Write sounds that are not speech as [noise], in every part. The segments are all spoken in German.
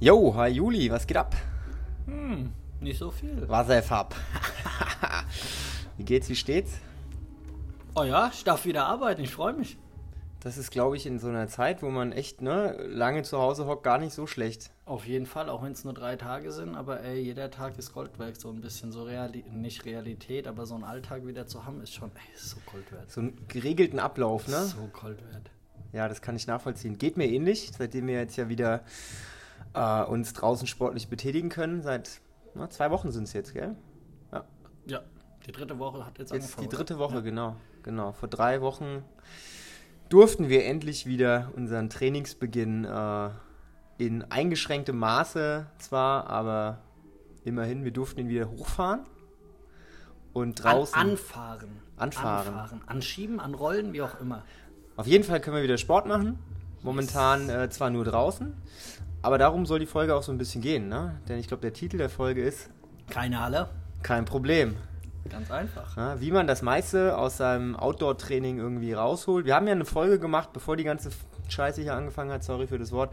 Jo, hi Juli, was geht ab? Hm, nicht so viel. Wasserfarb. [laughs] wie geht's, wie steht's? Oh ja, ich darf wieder arbeiten, ich freue mich. Das ist, glaube ich, in so einer Zeit, wo man echt ne, lange zu Hause hockt, gar nicht so schlecht. Auf jeden Fall, auch wenn es nur drei Tage sind, aber ey, jeder Tag ist Goldwerk, so ein bisschen so Reali nicht Realität, aber so einen Alltag wieder zu haben, ist schon ey, ist so Gold wert. So einen geregelten Ablauf, ne? So Gold wert. Ja, das kann ich nachvollziehen. Geht mir ähnlich, seitdem wir jetzt ja wieder äh, uns draußen sportlich betätigen können. Seit na, zwei Wochen sind es jetzt, gell? Ja. Ja, die dritte Woche hat jetzt, jetzt angefangen. Die dritte Woche, ja. genau. Genau. Vor drei Wochen durften wir endlich wieder unseren Trainingsbeginn äh, in eingeschränktem Maße zwar, aber immerhin, wir durften ihn wieder hochfahren. Und draußen. An anfahren. Anfahren. Anfahren. Anschieben, anrollen, wie auch immer. Auf jeden Fall können wir wieder Sport machen. Momentan äh, zwar nur draußen, aber darum soll die Folge auch so ein bisschen gehen, ne? Denn ich glaube, der Titel der Folge ist Keine Halle. Kein Problem. Ganz einfach. Ja, wie man das meiste aus seinem Outdoor-Training irgendwie rausholt. Wir haben ja eine Folge gemacht, bevor die ganze Scheiße hier angefangen hat, sorry für das Wort,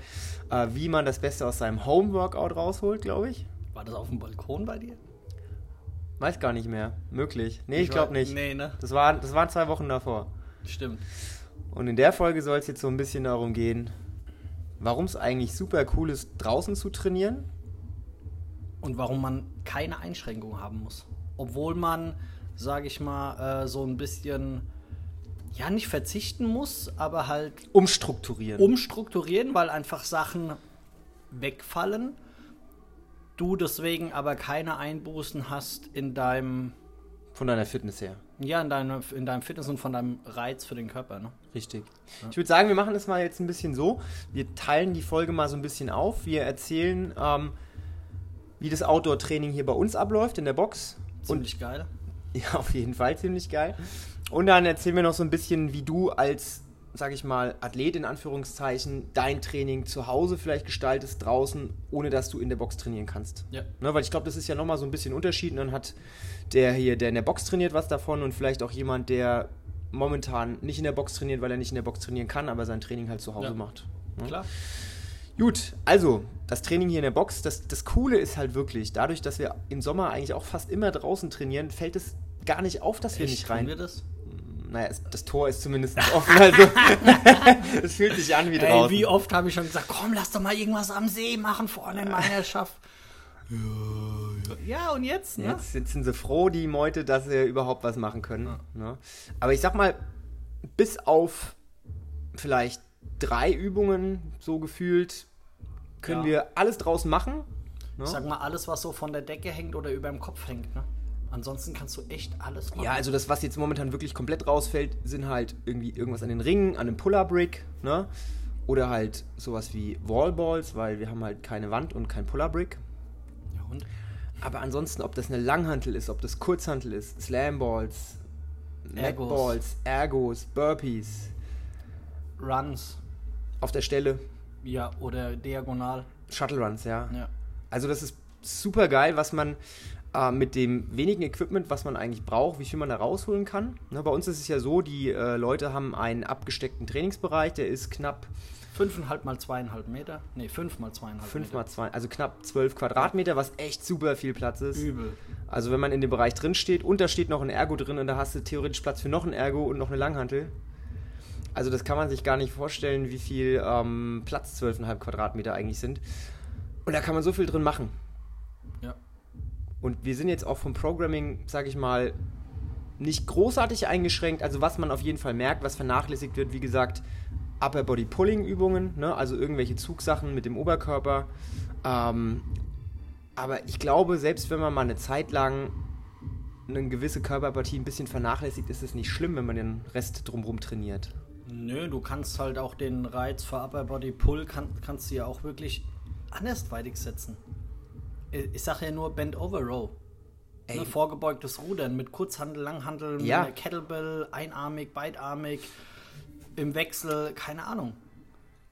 äh, wie man das Beste aus seinem Home-Workout rausholt, glaube ich. War das auf dem Balkon bei dir? Weiß gar nicht mehr. Möglich. Nee, ich, glaube nicht. Nee, ne? Das, war, das waren zwei Wochen davor. Stimmt. Und in der Folge soll es jetzt so ein bisschen darum gehen, warum es eigentlich super cool ist, draußen zu trainieren. Und warum man keine Einschränkungen haben muss. Obwohl man, sage ich mal, äh, so ein bisschen, ja, nicht verzichten muss, aber halt Umstrukturieren. umstrukturieren, weil einfach Sachen wegfallen. Du deswegen aber keine Einbußen hast in deinem, Von deiner Fitness her. Ja, in deinem, in deinem Fitness und von deinem Reiz für den Körper, ne? Richtig. Ich würde sagen, wir machen das mal jetzt ein bisschen so. Wir teilen die Folge mal so ein bisschen auf. Wir erzählen, ähm, wie das Outdoor-Training hier bei uns abläuft in der Box. Ziemlich geil. [laughs] Ja, auf jeden Fall ziemlich geil. Und dann erzählen wir noch so ein bisschen, wie du als, sag ich mal, Athlet in Anführungszeichen dein Training zu Hause vielleicht gestaltest, draußen, ohne dass du in der Box trainieren kannst. Ja. Ne, weil ich glaube, das ist ja nochmal so ein bisschen Unterschied. Und dann hat der hier, der in der Box trainiert, was davon und vielleicht auch jemand, der momentan nicht in der Box trainiert, weil er nicht in der Box trainieren kann, aber sein Training halt zu Hause Ja. macht. Ne? Klar. Gut, also das Training hier in der Box, das, das Coole ist halt wirklich, dadurch, dass wir im Sommer eigentlich auch fast immer draußen trainieren, fällt es gar nicht auf, dass wir Echt, nicht tun rein. wir das? Naja, es, das Tor ist zumindest offen, also [laughs] es fühlt sich an wie Ey, draußen. wie oft habe ich schon gesagt, komm, lass doch mal irgendwas am See machen vorne in meiner Schaft. Ja, und jetzt, ne? Jetzt, jetzt sind sie froh, die Meute, dass sie überhaupt was machen können. Ne? Aber ich sag mal, bis auf vielleicht drei Übungen so gefühlt, können Ja. wir alles draußen machen. Ne? Ich sag mal, alles, was so von der Decke hängt oder über dem Kopf hängt, ne? Ansonsten kannst du echt alles machen. Ja, also das, was jetzt momentan wirklich komplett rausfällt, sind halt irgendwie irgendwas an den Ringen, an dem Puller-Brick, ne? Oder halt sowas wie Wallballs, weil wir haben halt keine Wand und kein Puller-Brick. Ja, und? Aber ansonsten, ob das eine Langhantel ist, ob das Kurzhantel ist, Slamballs. Neckballs, Ergos, Burpees, Runs, auf der Stelle, ja, oder diagonal. Shuttle Runs, ja. Ja. Also das ist super geil, was man äh, mit dem wenigen Equipment, was man eigentlich braucht, wie viel man da rausholen kann. Ne, bei uns ist es ja so, die äh, Leute haben einen abgesteckten Trainingsbereich, der ist knapp Fünfeinhalb mal zweieinhalb Meter. Ne, fünf mal zweieinhalb 5 Meter. mal 2, also knapp 12 Quadratmeter, was echt super viel Platz ist. Übel. Also wenn man in dem Bereich drin steht und da steht noch ein Ergo drin und da hast du theoretisch Platz für noch ein Ergo und noch eine Langhantel. Also das kann man sich gar nicht vorstellen, wie viel ähm, Platz 12,5 Quadratmeter eigentlich sind. Und da kann man so viel drin machen. Und wir sind jetzt auch vom Programming, sag ich mal, nicht großartig eingeschränkt. Also was man auf jeden Fall merkt, was vernachlässigt wird, wie gesagt, Upper Body Pulling Übungen, ne? also irgendwelche Zugsachen mit dem Oberkörper. Ähm, aber ich glaube, selbst wenn man mal eine Zeit lang eine gewisse Körperpartie ein bisschen vernachlässigt, ist es nicht schlimm, wenn man den Rest drumherum trainiert. Nö, du kannst halt auch den Reiz für Upper Body Pull kann, kannst du ja auch wirklich andersweitig setzen. Ich ich sage ja nur Bend Over Row. Ey. Ne, vorgebeugtes Rudern mit Kurzhandel, Langhandel, Ja. Kettlebell, einarmig, beidarmig, im Wechsel, keine Ahnung.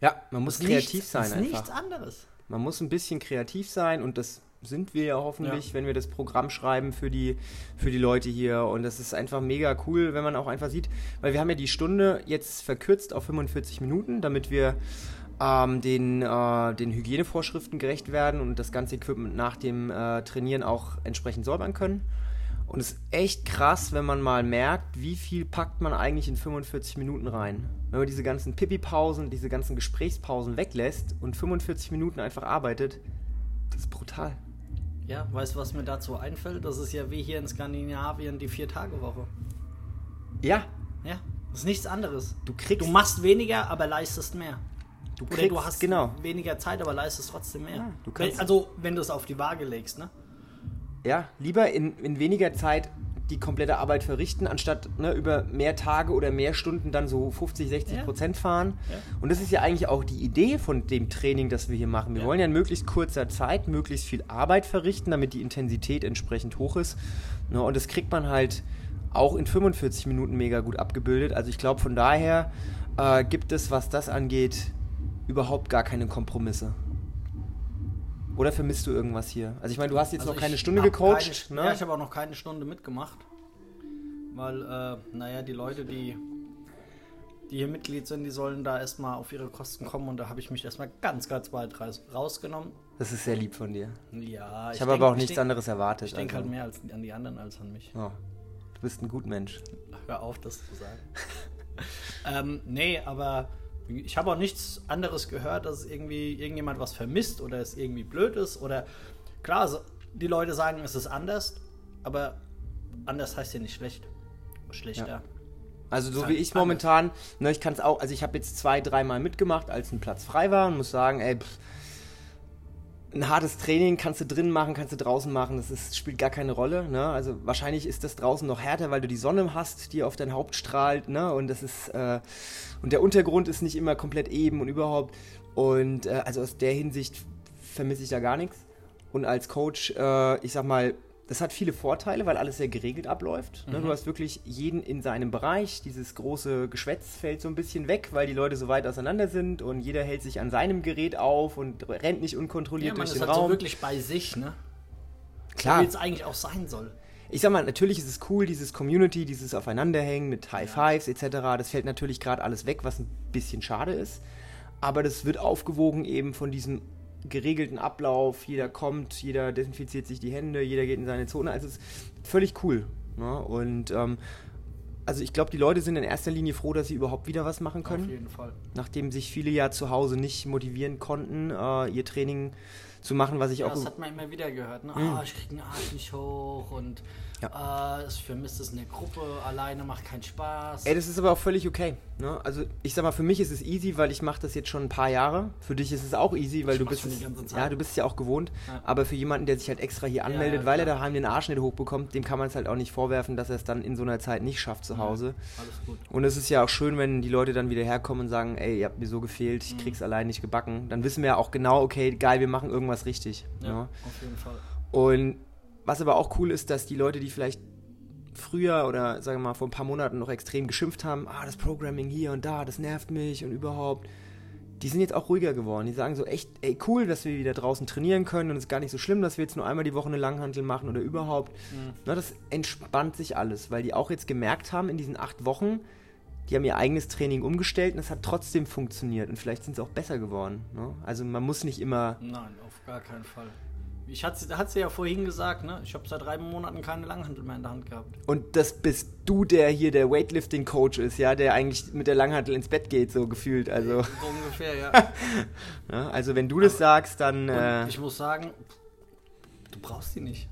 Ja, man muss kreativ nichts, sein ist einfach. nichts anderes. Man muss ein bisschen kreativ sein und das sind wir ja hoffentlich, Ja. wenn wir das Programm schreiben für die, für die Leute hier. Und das ist einfach mega cool, wenn man auch einfach sieht, weil wir haben ja die Stunde jetzt verkürzt auf 45 Minuten, damit wir ähm, den, äh, den Hygienevorschriften gerecht werden und das ganze Equipment nach dem äh, Trainieren auch entsprechend säubern können. Und es ist echt krass, wenn man mal merkt, wie viel packt man eigentlich in 45 Minuten rein. Wenn man diese ganzen Pipi-Pausen, diese ganzen Gesprächspausen weglässt und 45 Minuten einfach arbeitet, das ist brutal. Ja, weißt du, was mir dazu einfällt? Das ist ja wie hier in Skandinavien die Vier-Tage-Woche. Ja. Ja, das ist nichts anderes. Du kriegst. Du machst weniger, aber leistest mehr. Du Oder kriegst, du hast genau. weniger Zeit, aber leistest trotzdem mehr. Ja, Wenn- also, wenn du es auf die Waage legst, ne? Ja, lieber in, in weniger Zeit die komplette Arbeit verrichten, anstatt ne, über mehr Tage oder mehr Stunden dann so 50, 60 Ja. Prozent fahren. Ja. Und das ist ja eigentlich auch die Idee von dem Training, das wir hier machen. Wir Ja. wollen ja in möglichst kurzer Zeit möglichst viel Arbeit verrichten, damit die Intensität entsprechend hoch ist. Ne, und das kriegt man halt auch in 45 Minuten mega gut abgebildet. Also ich glaube, von daher äh, gibt es, was das angeht, überhaupt gar keine Kompromisse. Oder vermisst du irgendwas hier? Also ich meine, du hast jetzt Also noch keine ich Stunde gecoacht. Keine, ne? Ja, ich habe auch noch keine Stunde mitgemacht. Weil, äh, naja, die Leute, die, die hier Mitglied sind, die sollen da erstmal auf ihre Kosten kommen und da habe ich mich erstmal ganz, ganz weit raus- rausgenommen. Das ist sehr lieb von dir. Ja, Ich, habe denk- aber auch ich nichts denk- anderes erwartet. Ich denke also. halt mehr als an die anderen als an mich. Oh, du bist ein gut Mensch. Hör auf, das zu sagen. [laughs] ähm, nee, aber ich habe auch nichts anderes gehört, dass irgendwie irgendjemand was vermisst oder es irgendwie blöd ist. Oder klar, so, die Leute sagen, es ist anders, aber anders heißt ja nicht schlecht. Schlechter. Ja. Also so wie halt ich momentan, ne, ich kann es auch, also ich habe jetzt zwei, dreimal mitgemacht, als ein Platz frei war und muss sagen, ey, pff, ein hartes Training kannst du drin machen, kannst du draußen machen, das ist, spielt gar keine Rolle. Ne? Also wahrscheinlich ist das draußen noch härter, weil du die Sonne hast, die auf dein Haupt strahlt, ne? Und das ist äh, und der Untergrund ist nicht immer komplett eben und überhaupt. Und äh, also aus der Hinsicht vermisse ich da gar nichts. Und als Coach, äh, ich sag mal, das hat viele Vorteile, weil alles sehr geregelt abläuft. Ne? Du hast wirklich jeden in seinem Bereich. Dieses große Geschwätz fällt so ein bisschen weg, weil die Leute so weit auseinander sind und jeder hält sich an seinem Gerät auf und rennt nicht Ja, unkontrolliert man durch ist den halt so Raum. wirklich bei sich, ne? Klar, Wie es eigentlich auch sein soll. ich sag mal, natürlich ist es cool, dieses Community, dieses Aufeinanderhängen mit High Fives etc. Das fällt natürlich gerade alles weg, was ein bisschen schade ist. Aber das wird aufgewogen eben von diesem geregelten Ablauf. Jeder kommt, jeder desinfiziert sich die Hände, jeder geht in seine Zone. Also es ist völlig cool. Ne? Und ähm, also ich glaube, die Leute sind in erster Linie froh, dass sie überhaupt wieder was machen Auf können. jeden Fall. Nachdem sich viele ja zu Hause nicht motivieren konnten, äh, ihr Training zu machen, was ich Ja, auch. das hat man immer wieder gehört, ne? Ah, ich krieg den Arsch nicht hoch und ah, ich vermisse es in der Gruppe, alleine macht keinen Spaß. Ey, das ist aber auch völlig okay. Ne? Also ich sag mal, für mich ist es easy, weil ich mache das jetzt schon ein paar Jahre. Für dich ist es auch easy, weil Ich du bist ja, du bist ja auch gewohnt. Ja. Aber für jemanden, der sich halt extra hier anmeldet, ja, weil er daheim den Arsch nicht hochbekommt, dem kann man es halt auch nicht vorwerfen, dass er es dann in so einer Zeit nicht schafft zu Hause. Alles gut. Und es ist ja auch schön, wenn die Leute dann wieder herkommen und sagen, ey, ihr habt mir so gefehlt, Mhm. ich krieg's allein nicht gebacken. Dann wissen wir ja auch genau, okay, geil, wir machen irgendwas richtig. Ja, ne? auf jeden Fall. Und was aber auch cool ist, dass die Leute, die vielleicht früher oder sagen wir mal vor ein paar Monaten noch extrem geschimpft haben, ah, das Programming hier und da, das nervt mich und überhaupt, die sind jetzt auch ruhiger geworden. Die sagen so echt, ey, cool, dass wir wieder draußen trainieren können und es ist gar nicht so schlimm, dass wir jetzt nur einmal die Woche eine Langhantel machen oder überhaupt. Mhm. Na, das entspannt sich alles, weil die auch jetzt gemerkt haben in diesen acht Wochen, die haben ihr eigenes Training umgestellt und es hat trotzdem funktioniert und vielleicht sind sie auch besser geworden. Ne? Also man muss nicht immer Nein, auf gar keinen Fall. Ich hatte hat sie ja vorhin gesagt, ne? Ich habe seit drei Monaten keine Langhantel mehr in der Hand gehabt. Und das bist du, der hier der Weightlifting-Coach ist, ja, der eigentlich mit der Langhantel ins Bett geht, so gefühlt. Also, [laughs] So ungefähr, ja. [laughs] ja, also wenn du das sagst, dann. Äh, ich muss sagen, du brauchst die nicht.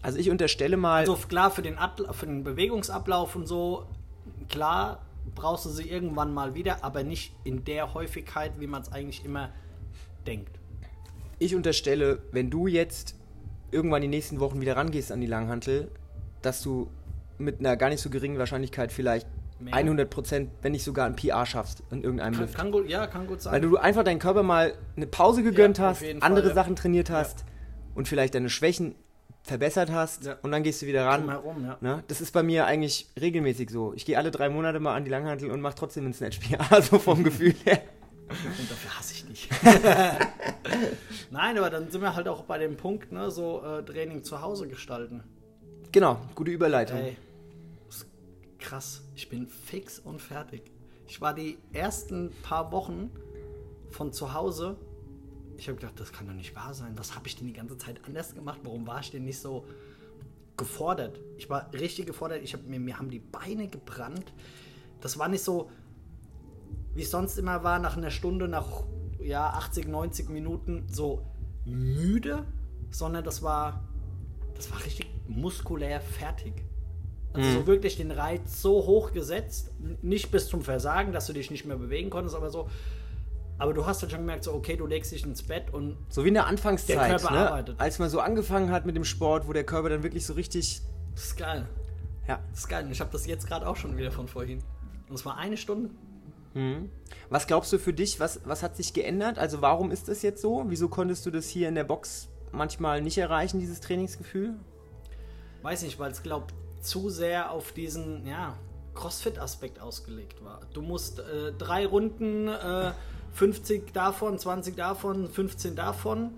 also ich unterstelle mal. Also klar, für den, Abla für den Bewegungsablauf und so, klar brauchst du sie irgendwann mal wieder, aber nicht in der Häufigkeit, wie man es eigentlich immer denkt. Ich unterstelle, wenn du jetzt irgendwann die nächsten Wochen wieder rangehst an die Langhantel, dass du mit einer gar nicht so geringen Wahrscheinlichkeit vielleicht Mehr? 100%, wenn nicht sogar ein PR schaffst in irgendeinem Kann, Lift. kann gut, ja, kann gut sein. Weil du einfach deinen Körper mal eine Pause gegönnt Ja, hast, Fall, andere ja. Sachen trainiert hast und vielleicht deine Schwächen verbessert hast Ja. und dann gehst du wieder ran. Drumherum, ja. Ne? Das ist bei mir eigentlich regelmäßig so. Ich gehe alle drei Monate mal an die Langhantel und mache trotzdem einen Snatch PR, [laughs] so vom Gefühl her. [laughs] Und dafür hasse ich dich. [laughs] [laughs] Nein, aber dann sind wir halt auch bei dem Punkt, ne, so äh, Training zu Hause gestalten. Genau, gute Überleitung. Ey, ist krass. Ich bin fix und fertig. Ich war die ersten paar Wochen von zu Hause. Ich habe gedacht, das kann doch nicht wahr sein. Was habe ich denn die ganze Zeit anders gemacht? Warum war ich denn nicht so gefordert? Ich war richtig gefordert. Ich hab, mir, mir haben die Beine gebrannt. Das war nicht so, wie es sonst immer war, nach einer Stunde, nach ja, 80, 90 Minuten so müde, sondern das war, das war richtig muskulär fertig. Also Mhm. so wirklich den Reiz so hoch gesetzt, nicht bis zum Versagen, dass du dich nicht mehr bewegen konntest, aber so. Aber du hast dann schon gemerkt, so okay, du legst dich ins Bett und So wie in der Der Anfangszeit, Körper ne? arbeitet. als man so angefangen hat mit dem Sport, wo der Körper dann wirklich so richtig, das ist geil. ja. Das ist geil. Ich habe das jetzt gerade auch schon wieder von vorhin. Und es war eine Stunde. Was glaubst du für dich, was, was hat sich geändert? Also warum ist das jetzt so? Wieso konntest du das hier in der Box manchmal nicht erreichen, dieses Trainingsgefühl? Weiß nicht, weil es glaubt zu sehr auf diesen ja, Crossfit-Aspekt ausgelegt war. Du musst äh, drei Runden, äh, 50 davon, 20 davon, 15 davon.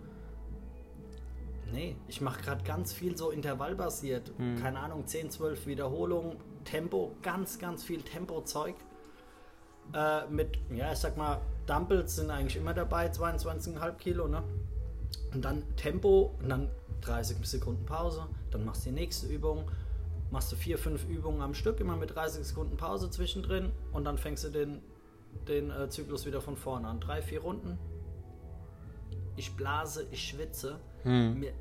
Nee, ich mache gerade ganz viel so intervallbasiert. Keine Ahnung, 10, 12 Wiederholungen, Tempo, ganz, ganz viel Tempozeug. Äh, mit, ja, ich sag mal, Dumbbells sind eigentlich immer dabei, 22,5 Kilo, ne? Und dann Tempo und dann 30 Sekunden Pause. Dann machst du die nächste Übung. Machst du vier, fünf Übungen am Stück, immer mit 30 Sekunden Pause zwischendrin. Und dann fängst du den, den äh, Zyklus wieder von vorne an. Drei, vier Runden. Ich blase, ich schwitze. Mir,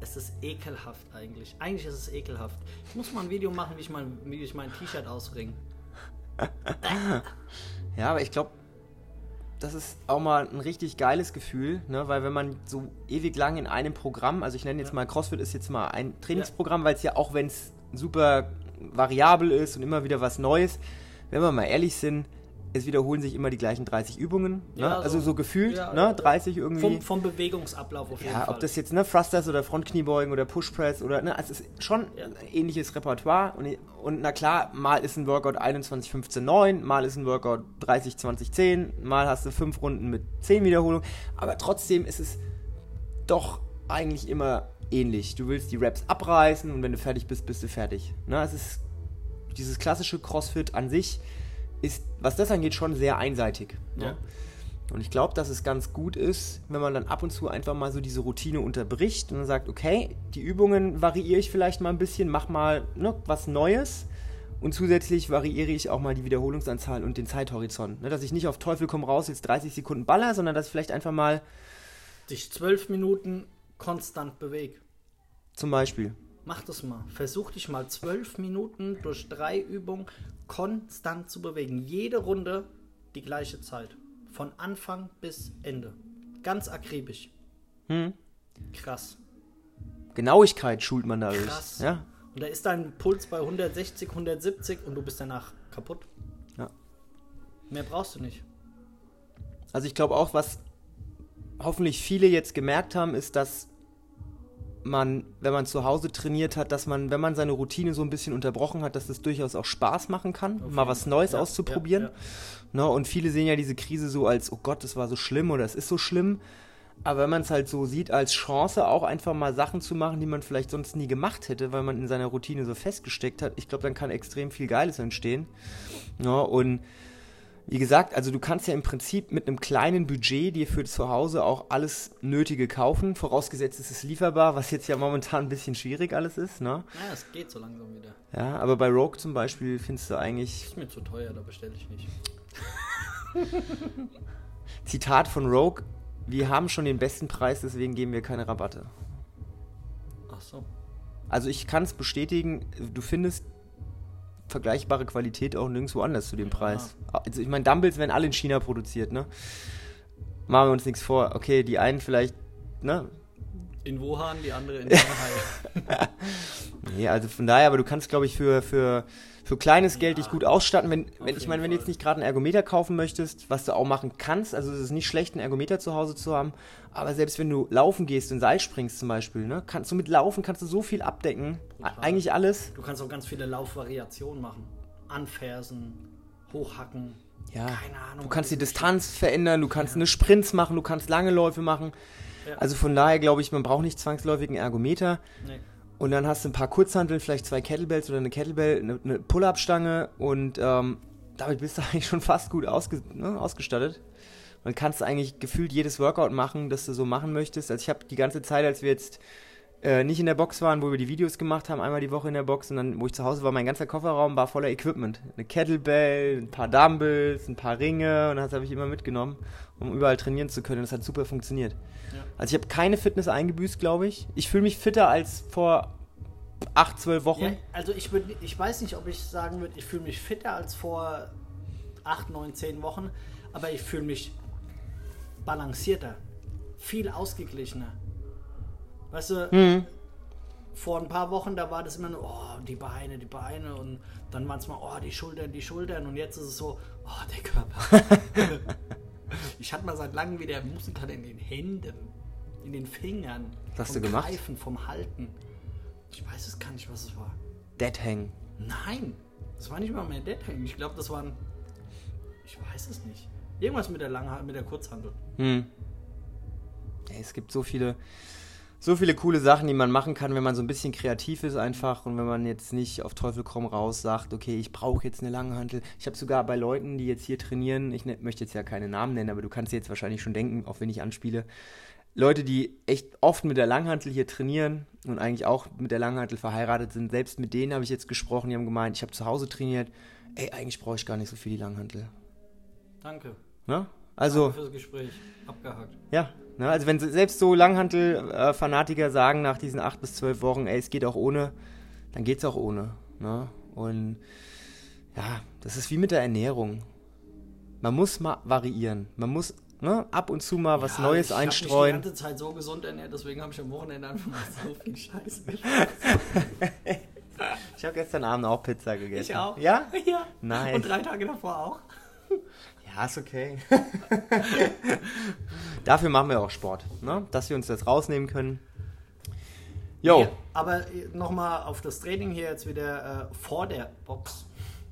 es ist ekelhaft eigentlich. Eigentlich ist es ekelhaft. Ich muss mal ein Video machen, wie ich mein, wie ich mein T-Shirt ausringe. Ja, aber ich glaube, das ist auch mal ein richtig geiles Gefühl, ne? weil wenn man so ewig lang in einem Programm, also ich nenne jetzt mal CrossFit ist jetzt mal ein Trainingsprogramm, weil es ja auch wenn es super variabel ist und immer wieder was Neues, wenn wir mal ehrlich sind, es wiederholen sich immer die gleichen 30 Übungen, Ja, ne? also so- so gefühlt, ja, ne? ja. 30 irgendwie. Vom, vom Bewegungsablauf auf jeden Ja, Fall. ob das jetzt ne, Thrusters oder Frontkniebeugen oder Pushpress oder ne, es ist schon ein ähnliches Repertoire und, und na klar, mal ist ein Workout 21 15 9, mal ist ein Workout 30 20 10, mal hast du fünf Runden mit 10 Wiederholungen, aber trotzdem ist es doch eigentlich immer ähnlich. Du willst die Reps abreißen und wenn du fertig bist, bist du fertig. Ne, es ist dieses klassische CrossFit an sich ist, was das angeht, schon sehr einseitig. Ne? Ja. Und ich glaube, dass es ganz gut ist, wenn man dann ab und zu einfach mal so diese Routine unterbricht und dann sagt, okay, die Übungen variiere ich vielleicht mal ein bisschen, mach mal ne, was Neues und zusätzlich variiere ich auch mal die Wiederholungsanzahl und den Zeithorizont. Ne, dass ich nicht auf Teufel komm raus jetzt 30 Sekunden baller, sondern dass ich vielleicht einfach mal Dich zwölf Minuten konstant bewegt. zum Beispiel, Mach das mal. Versuch dich mal zwölf Minuten durch drei Übungen konstant zu bewegen. Jede Runde die gleiche Zeit. Von Anfang bis Ende. Ganz akribisch. Hm. Krass. Genauigkeit schult man dadurch. Krass. Ja? Und da ist dein Puls bei 160, 170 und du bist danach kaputt. Ja. Mehr brauchst du nicht. Also ich glaube auch, was hoffentlich viele jetzt gemerkt haben, ist, dass man, wenn man zu Hause trainiert hat, dass man, wenn man seine Routine so ein bisschen unterbrochen hat, dass das durchaus auch Spaß machen kann, Auf mal was. Neues Ja, auszuprobieren. ja, Ne, und viele sehen ja diese Krise so als, oh Gott, das war so schlimm oder es ist so schlimm. Aber wenn man es halt so sieht, als Chance auch einfach mal Sachen zu machen, die man vielleicht sonst nie gemacht hätte, weil man in seiner Routine so festgesteckt hat, ich glaube, dann kann extrem viel Geiles entstehen. Ja, und wie gesagt, also du kannst ja im Prinzip mit einem kleinen Budget dir für zu Hause auch alles Nötige kaufen, vorausgesetzt es ist lieferbar, was jetzt ja momentan ein bisschen schwierig alles ist, ne? Ja, es geht so langsam wieder. Ja, aber bei Rogue zum Beispiel findest du eigentlich, Ist mir zu teuer, da bestelle ich nicht. [laughs] Zitat von Rogue, wir haben schon den besten Preis, deswegen geben wir keine Rabatte. Ach so. Also ich kann es bestätigen, du findest vergleichbare Qualität auch nirgendwo anders zu dem Preis. Also ich meine, Dumbbells werden alle in China produziert, ne? Machen wir uns nichts vor. Okay, die einen vielleicht, ne? In Wuhan, die andere in [laughs] Shanghai. Nee, also von daher, aber du kannst, glaube ich, für, für, für kleines Geld Ja, dich gut ausstatten. Wenn, wenn ich meine, wenn du jetzt nicht gerade einen Ergometer kaufen möchtest, was du auch machen kannst, also es ist nicht schlecht, einen Ergometer zu Hause zu haben, aber selbst wenn du laufen gehst und Seil springst zum Beispiel, ne, kannst du mit Laufen kannst du so viel abdecken. E- Eigentlich alles. Du kannst auch ganz viele Laufvariationen machen. Anfersen, hochhacken. Ja. Keine Ahnung. Du kannst die Distanz verändern, du kannst eine Sprints machen, du kannst lange Läufe machen. Ja. Also von daher glaube ich, man braucht nicht zwangsläufig einen Ergometer. Nee. Und dann hast du ein paar Kurzhanteln, vielleicht zwei Kettlebells oder eine Kettlebell, eine, eine Pull-Up-Stange und ähm, damit bist du [laughs] eigentlich schon fast gut ausge ne, ausgestattet. Und kannst eigentlich gefühlt jedes Workout machen, das du so machen möchtest. Also ich habe die ganze Zeit, als wir jetzt äh, nicht in der Box waren, wo wir die Videos gemacht haben, einmal die Woche in der Box und dann, wo ich zu Hause war, mein ganzer Kofferraum war voller Equipment. Eine Kettlebell, ein paar Dumbbells, ein paar Ringe und das habe ich immer mitgenommen, um überall trainieren zu können. Das hat super funktioniert. Ja. Also ich habe keine Fitness eingebüßt, glaube ich. Ich fühle mich fitter als vor acht, zwölf Wochen. Ja, also ich, würd, ich weiß nicht, ob ich sagen würde, ich fühle mich fitter als vor acht, neun, zehn Wochen, aber ich fühle mich balancierter, viel ausgeglichener. Weißt du, mhm. vor ein paar Wochen, da war das immer nur, oh, die Beine, die Beine und dann waren es mal, oh, die Schultern, die Schultern und jetzt ist es so, oh, der Körper. [laughs] ich hatte mal seit langem wieder Muskelkater in den Händen, in den Fingern. Was hast du gemacht? Greifen, vom Halten. Ich weiß es gar nicht, was es war. Dead Hang. Nein, das war nicht mal mehr Dead Hang. Ich glaube, das waren, ich weiß es nicht. Irgendwas mit der Lang mit der Kurzhandel. Hm. es gibt so viele, so viele coole Sachen, die man machen kann, wenn man so ein bisschen kreativ ist einfach und wenn man jetzt nicht auf Teufel komm raus sagt, okay, ich brauche jetzt eine Langhantel. Ich habe sogar bei Leuten, die jetzt hier trainieren, ich ne, möchte jetzt ja keine Namen nennen, aber du kannst jetzt wahrscheinlich schon denken, auch wenn ich anspiele, Leute, die echt oft mit der Langhantel hier trainieren und eigentlich auch mit der Langhantel verheiratet sind, selbst mit denen habe ich jetzt gesprochen, die haben gemeint, ich habe zu Hause trainiert, ey, eigentlich brauche ich gar nicht so viel die Langhantel. Danke. Na? Also, Danke fürs Gespräch. Abgehakt. Ja, Ne? Also wenn selbst so Langhantel-Fanatiker sagen nach diesen acht bis zwölf Wochen, ey, es geht auch ohne, dann geht es auch ohne. Ne? Und ja, das ist wie mit der Ernährung. Man muss mal variieren. Man muss ne, ab und zu mal was ja, Neues ich einstreuen. Ich habe die ganze Zeit so gesund ernährt, deswegen habe ich am Wochenende einfach so viel [laughs] Scheiße [laughs] Ich habe gestern Abend auch Pizza gegessen. Ich auch. Ja? Ja. Nein. Und drei Tage davor auch. [laughs] Ja, ist okay. [laughs] Dafür machen wir auch Sport, ne? dass wir uns das rausnehmen können. Jo. Ja, aber nochmal auf das Training hier jetzt wieder äh, vor der Box.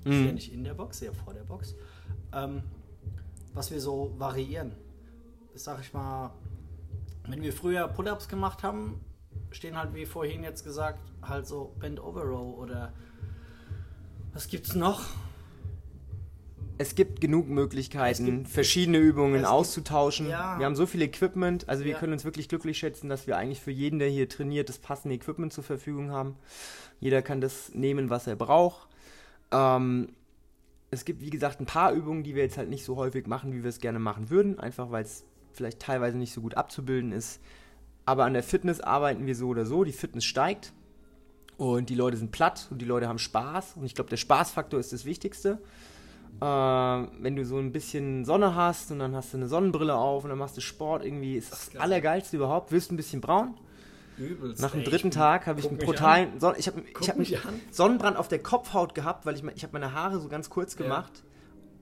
Mhm. Ist ja nicht in der Box, ja vor der Box. Ähm, was wir so variieren. Sag ich mal, wenn wir früher Pull-Ups gemacht haben, stehen halt wie vorhin jetzt gesagt, halt so Bend Over Row oder was gibt's noch? Es gibt genug Möglichkeiten, gibt, verschiedene Übungen auszutauschen. Gibt, ja. Wir haben so viel Equipment, also wir ja. können uns wirklich glücklich schätzen, dass wir eigentlich für jeden, der hier trainiert, das passende Equipment zur Verfügung haben. Jeder kann das nehmen, was er braucht. Ähm, es gibt, wie gesagt, ein paar Übungen, die wir jetzt halt nicht so häufig machen, wie wir es gerne machen würden, einfach weil es vielleicht teilweise nicht so gut abzubilden ist. Aber an der Fitness arbeiten wir so oder so. Die Fitness steigt und die Leute sind platt und die Leute haben Spaß. Und ich glaube, der Spaßfaktor ist das Wichtigste. Äh, wenn du so ein bisschen Sonne hast und dann hast du eine Sonnenbrille auf und dann machst du Sport, irgendwie ist das, das Allergeilste überhaupt. Wirst ein bisschen braun. Übelst, Nach dem dritten Tag habe ich einen brutalen Son ich habe ich hab Sonnenbrand auf der Kopfhaut gehabt, weil ich ich habe meine Haare so ganz kurz gemacht ja.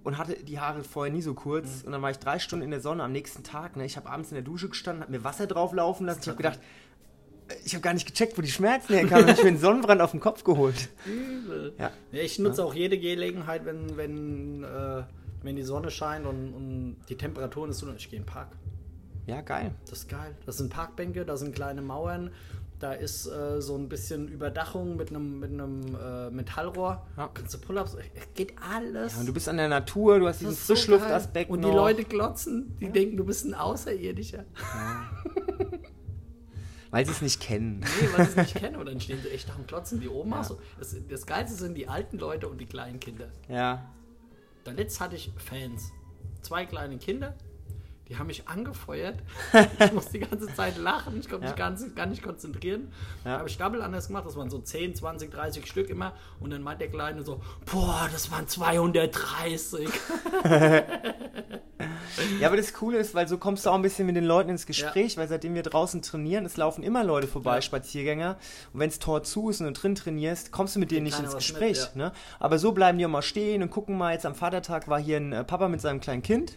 und hatte die Haare vorher nie so kurz mhm. und dann war ich drei Stunden in der Sonne am nächsten Tag. Ne? Ich habe abends in der Dusche gestanden, habe mir Wasser drauflaufen lassen. Ich habe gedacht, ich habe gar nicht gecheckt, wo die Schmerzen herkamen. ich mir einen Sonnenbrand auf den Kopf geholt. Übel. Ja. ich nutze ja. auch jede Gelegenheit, wenn, wenn, äh, wenn die Sonne scheint und, und die Temperaturen ist so, ich gehe in den Park. Ja, geil. Das ist geil. Das sind Parkbänke, da sind kleine Mauern, da ist äh, so ein bisschen Überdachung mit einem mit äh, Metallrohr. Ja. Kannst du Pull-ups, geht alles. Ja, und du bist an der Natur, du hast diesen Frischluftaspekt. So und die noch. Leute glotzen, die ja. denken, du bist ein Außerirdischer. Ja. [laughs] Weil sie es nicht kennen. Nee, weil sie es nicht kennen. Und dann stehen sie echt und klotzen die oben ja. Das, das Geilste sind die alten Leute und die kleinen Kinder. Ja. Da letzt hatte ich Fans. Zwei kleine Kinder, die haben mich angefeuert. [laughs] ich muss die ganze Zeit lachen, ich konnte ja. mich ganz, gar nicht konzentrieren. Ja. Da habe ich Double anders gemacht, das waren so 10, 20, 30 Stück immer. Und dann meint der Kleine so, boah, das waren 230. [laughs] [laughs] ja, aber das Coole ist, weil so kommst du auch ein bisschen mit den Leuten ins Gespräch, ja. weil seitdem wir draußen trainieren, es laufen immer Leute vorbei, Spaziergänger. Und wenn es Tor zu ist und du drin trainierst, kommst du mit denen nicht ins Gespräch. Mit, ne? Aber so bleiben die auch mal stehen und gucken mal, jetzt am Vatertag war hier ein äh, Papa mit seinem kleinen Kind.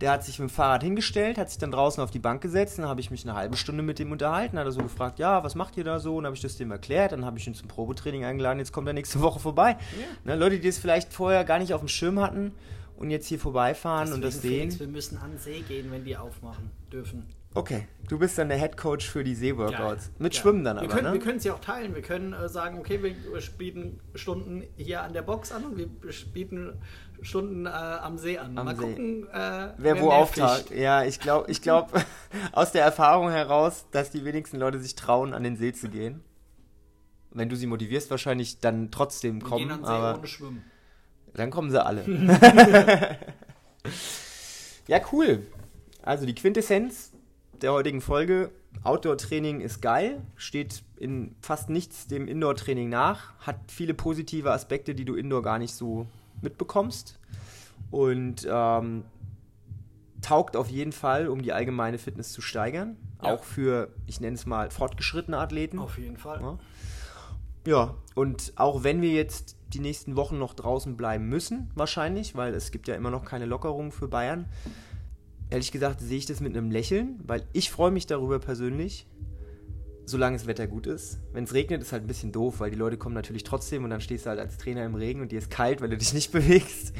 Der hat sich mit dem Fahrrad hingestellt, hat sich dann draußen auf die Bank gesetzt, dann habe ich mich eine halbe Stunde mit dem unterhalten, hat er so gefragt, ja, was macht ihr da so? Und habe ich das dem erklärt, dann habe ich ihn zum Probetraining eingeladen, jetzt kommt er nächste Woche vorbei. Ja. Ne, Leute, die es vielleicht vorher gar nicht auf dem Schirm hatten und jetzt hier vorbeifahren Deswegen, und das sehen. Felix, wir müssen an den See gehen, wenn die aufmachen dürfen. Okay, du bist dann der Head Coach für die See-Workouts. Mit Geil. Schwimmen dann wir aber, können, ne? Wir können es ja auch teilen. Wir können äh, sagen, okay, wir bieten Stunden hier an der Box an und wir bieten Stunden äh, am See an. Am Mal See. gucken, äh, Wer wo auftaucht. Ja, ich glaube ich glaub, [laughs] aus der Erfahrung heraus, dass die wenigsten Leute sich trauen, an den See zu gehen. Wenn du sie motivierst, wahrscheinlich dann trotzdem Wir kommen, gehen an den See aber ohne Schwimmen. Dann kommen sie alle. [laughs] ja, cool. Also die Quintessenz der heutigen Folge, Outdoor-Training ist geil, steht in fast nichts dem Indoor-Training nach, hat viele positive Aspekte, die du Indoor gar nicht so mitbekommst und ähm, taugt auf jeden Fall, um die allgemeine Fitness zu steigern, Ja. auch für, ich nenne es mal, fortgeschrittene Athleten. Auf jeden Fall. Ja. Ja, und auch wenn wir jetzt die nächsten Wochen noch draußen bleiben müssen, wahrscheinlich, weil es gibt ja immer noch keine Lockerung für Bayern, ehrlich gesagt sehe ich das mit einem Lächeln, weil ich freue mich darüber persönlich, solange das Wetter gut ist. Wenn es regnet, ist halt ein bisschen doof, weil die Leute kommen natürlich trotzdem und dann stehst du halt als Trainer im Regen und dir ist kalt, weil du dich nicht [laughs] bewegst.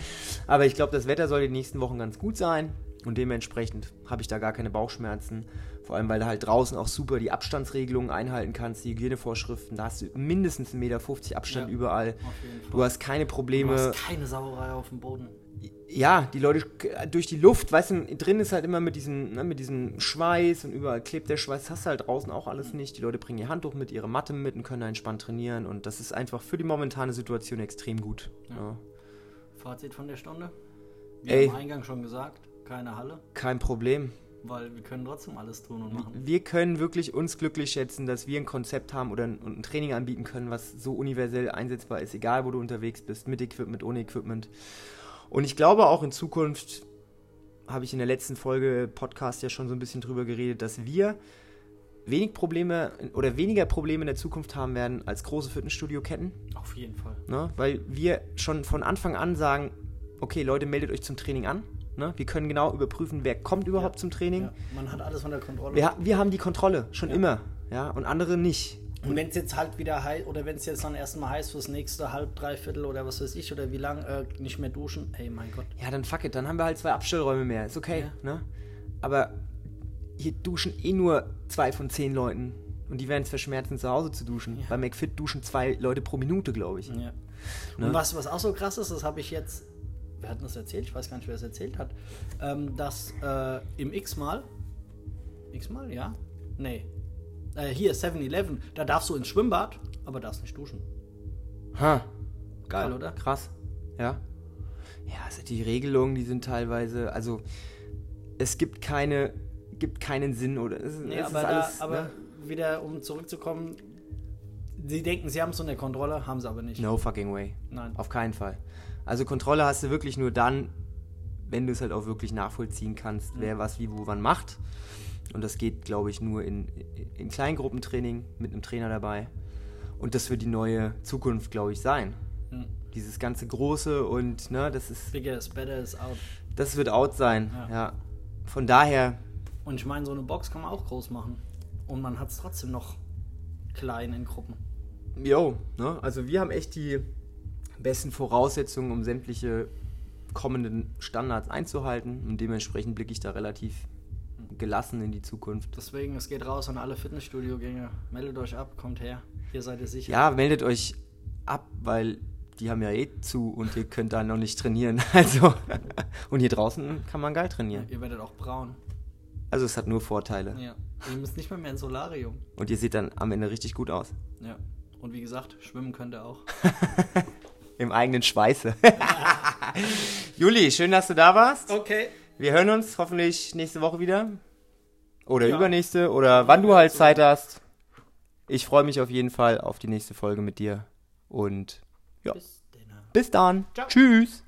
Aber ich glaube, das Wetter soll die nächsten Wochen ganz gut sein und dementsprechend habe ich da gar keine Bauchschmerzen. Vor allem, weil du halt draußen auch super die Abstandsregelungen einhalten kannst, die Hygienevorschriften. Da hast du mindestens 1,50 Meter Abstand Ja. überall. Du hast keine Du Probleme. hast keine Sauerei auf dem Boden. Ja, die Leute durch die Luft, weißt du, drin ist halt immer mit diesem, ne, mit diesem Schweiß und überall klebt der Schweiß. Hast du halt draußen auch alles nicht. Die Leute bringen ihr Handtuch mit, ihre Matte mit und können da entspannt trainieren. Und das ist einfach für die momentane Situation extrem gut. Ja. Ja. Fazit von der Stunde? Wie Ey. am Eingang schon gesagt, keine Halle, Kein Problem. weil wir können trotzdem alles tun und machen. Wir können wirklich uns glücklich schätzen, dass wir ein Konzept haben oder ein, und ein Training anbieten können, was so universell einsetzbar ist, egal wo du unterwegs bist, mit Equipment, ohne Equipment. Und ich glaube auch in Zukunft, habe ich in der letzten Folge Podcast ja schon so ein bisschen drüber geredet, dass wir wenig Probleme oder weniger Probleme in der Zukunft haben werden als große Fitnessstudio-Ketten. Auf jeden Fall. Ne? Weil wir schon von Anfang an sagen, okay Leute, meldet euch zum Training an. Ne? Wir können genau überprüfen, wer kommt überhaupt Ja. zum Training. Ja, man hat alles unter Kontrolle. Wir, wir haben die Kontrolle, schon immer. Ja, und andere nicht. Und wenn es jetzt halt wieder heiß, oder wenn es jetzt dann erstmal heißt fürs nächste halb, dreiviertel oder was weiß ich, oder wie lang, äh, nicht mehr duschen, hey mein Gott. Ja, dann fuck it, dann haben wir halt zwei Abstellräume mehr. Ist okay, ne? Aber hier duschen eh nur zwei von zehn Leuten. Und die werden es verschmerzen, zu Hause zu duschen. Ja. Bei McFit duschen zwei Leute pro Minute, glaube ich. Ja. Ne? Und was, was auch so krass ist, das habe ich jetzt, wer hat das erzählt? Ich weiß gar nicht, wer es erzählt hat, ähm, dass äh, im X-Mal, X-Mal, ja? Nee. Äh, hier, 7-Eleven, da darfst du ins Schwimmbad, aber darfst nicht duschen. Ha. Geil, oder? Krass. Ja. Ja, also die Regelungen, die sind teilweise, also es gibt keine, gibt keinen Sinn oder es, Nee, es aber, ist alles, da, aber ne? wieder, um zurückzukommen, sie denken, sie haben es unter Kontrolle, haben sie aber nicht. No fucking way. Nein. Auf keinen Fall. Also Kontrolle hast du wirklich nur dann, wenn du es halt auch wirklich nachvollziehen kannst, wer was wie wo wann macht. Und das geht, glaube ich, nur in, in Kleingruppentraining mit einem Trainer dabei. Und das wird die neue Zukunft, glaube ich, sein. Hm. Dieses ganze Große und, ne, das ist, Bigger is better is out. das wird out sein. Ja. Ja. Von daher, Und ich meine, so eine Box kann man auch groß machen. Und man hat es trotzdem noch klein in Gruppen. yo, ne, also wir haben echt die besten Voraussetzungen, um sämtliche kommenden Standards einzuhalten. Und dementsprechend blicke ich da relativ gelassen in die Zukunft. Deswegen, es geht raus an alle Fitnessstudio-Gänger. Meldet euch ab, kommt her. Hier seid ihr sicher. Ja, meldet euch ab, weil die haben ja eh zu und ihr könnt da noch nicht trainieren. [laughs] Also, und hier draußen kann man geil trainieren. Ihr werdet auch braun. Also es hat nur Vorteile. Ja. Ihr müsst nicht mehr mehr ins Solarium. Und ihr seht dann am Ende richtig gut aus. Ja. Und wie gesagt, schwimmen könnt ihr auch. [laughs] Im eigenen Schweiße. [laughs] Juli, schön, dass du da warst. Okay. Wir hören uns hoffentlich nächste Woche wieder. Oder Ja. übernächste. Oder wann du halt Zeit hast. Ich freue mich auf jeden Fall auf die nächste Folge mit dir. Und ja, Bis dann. bis dann. Tschüss.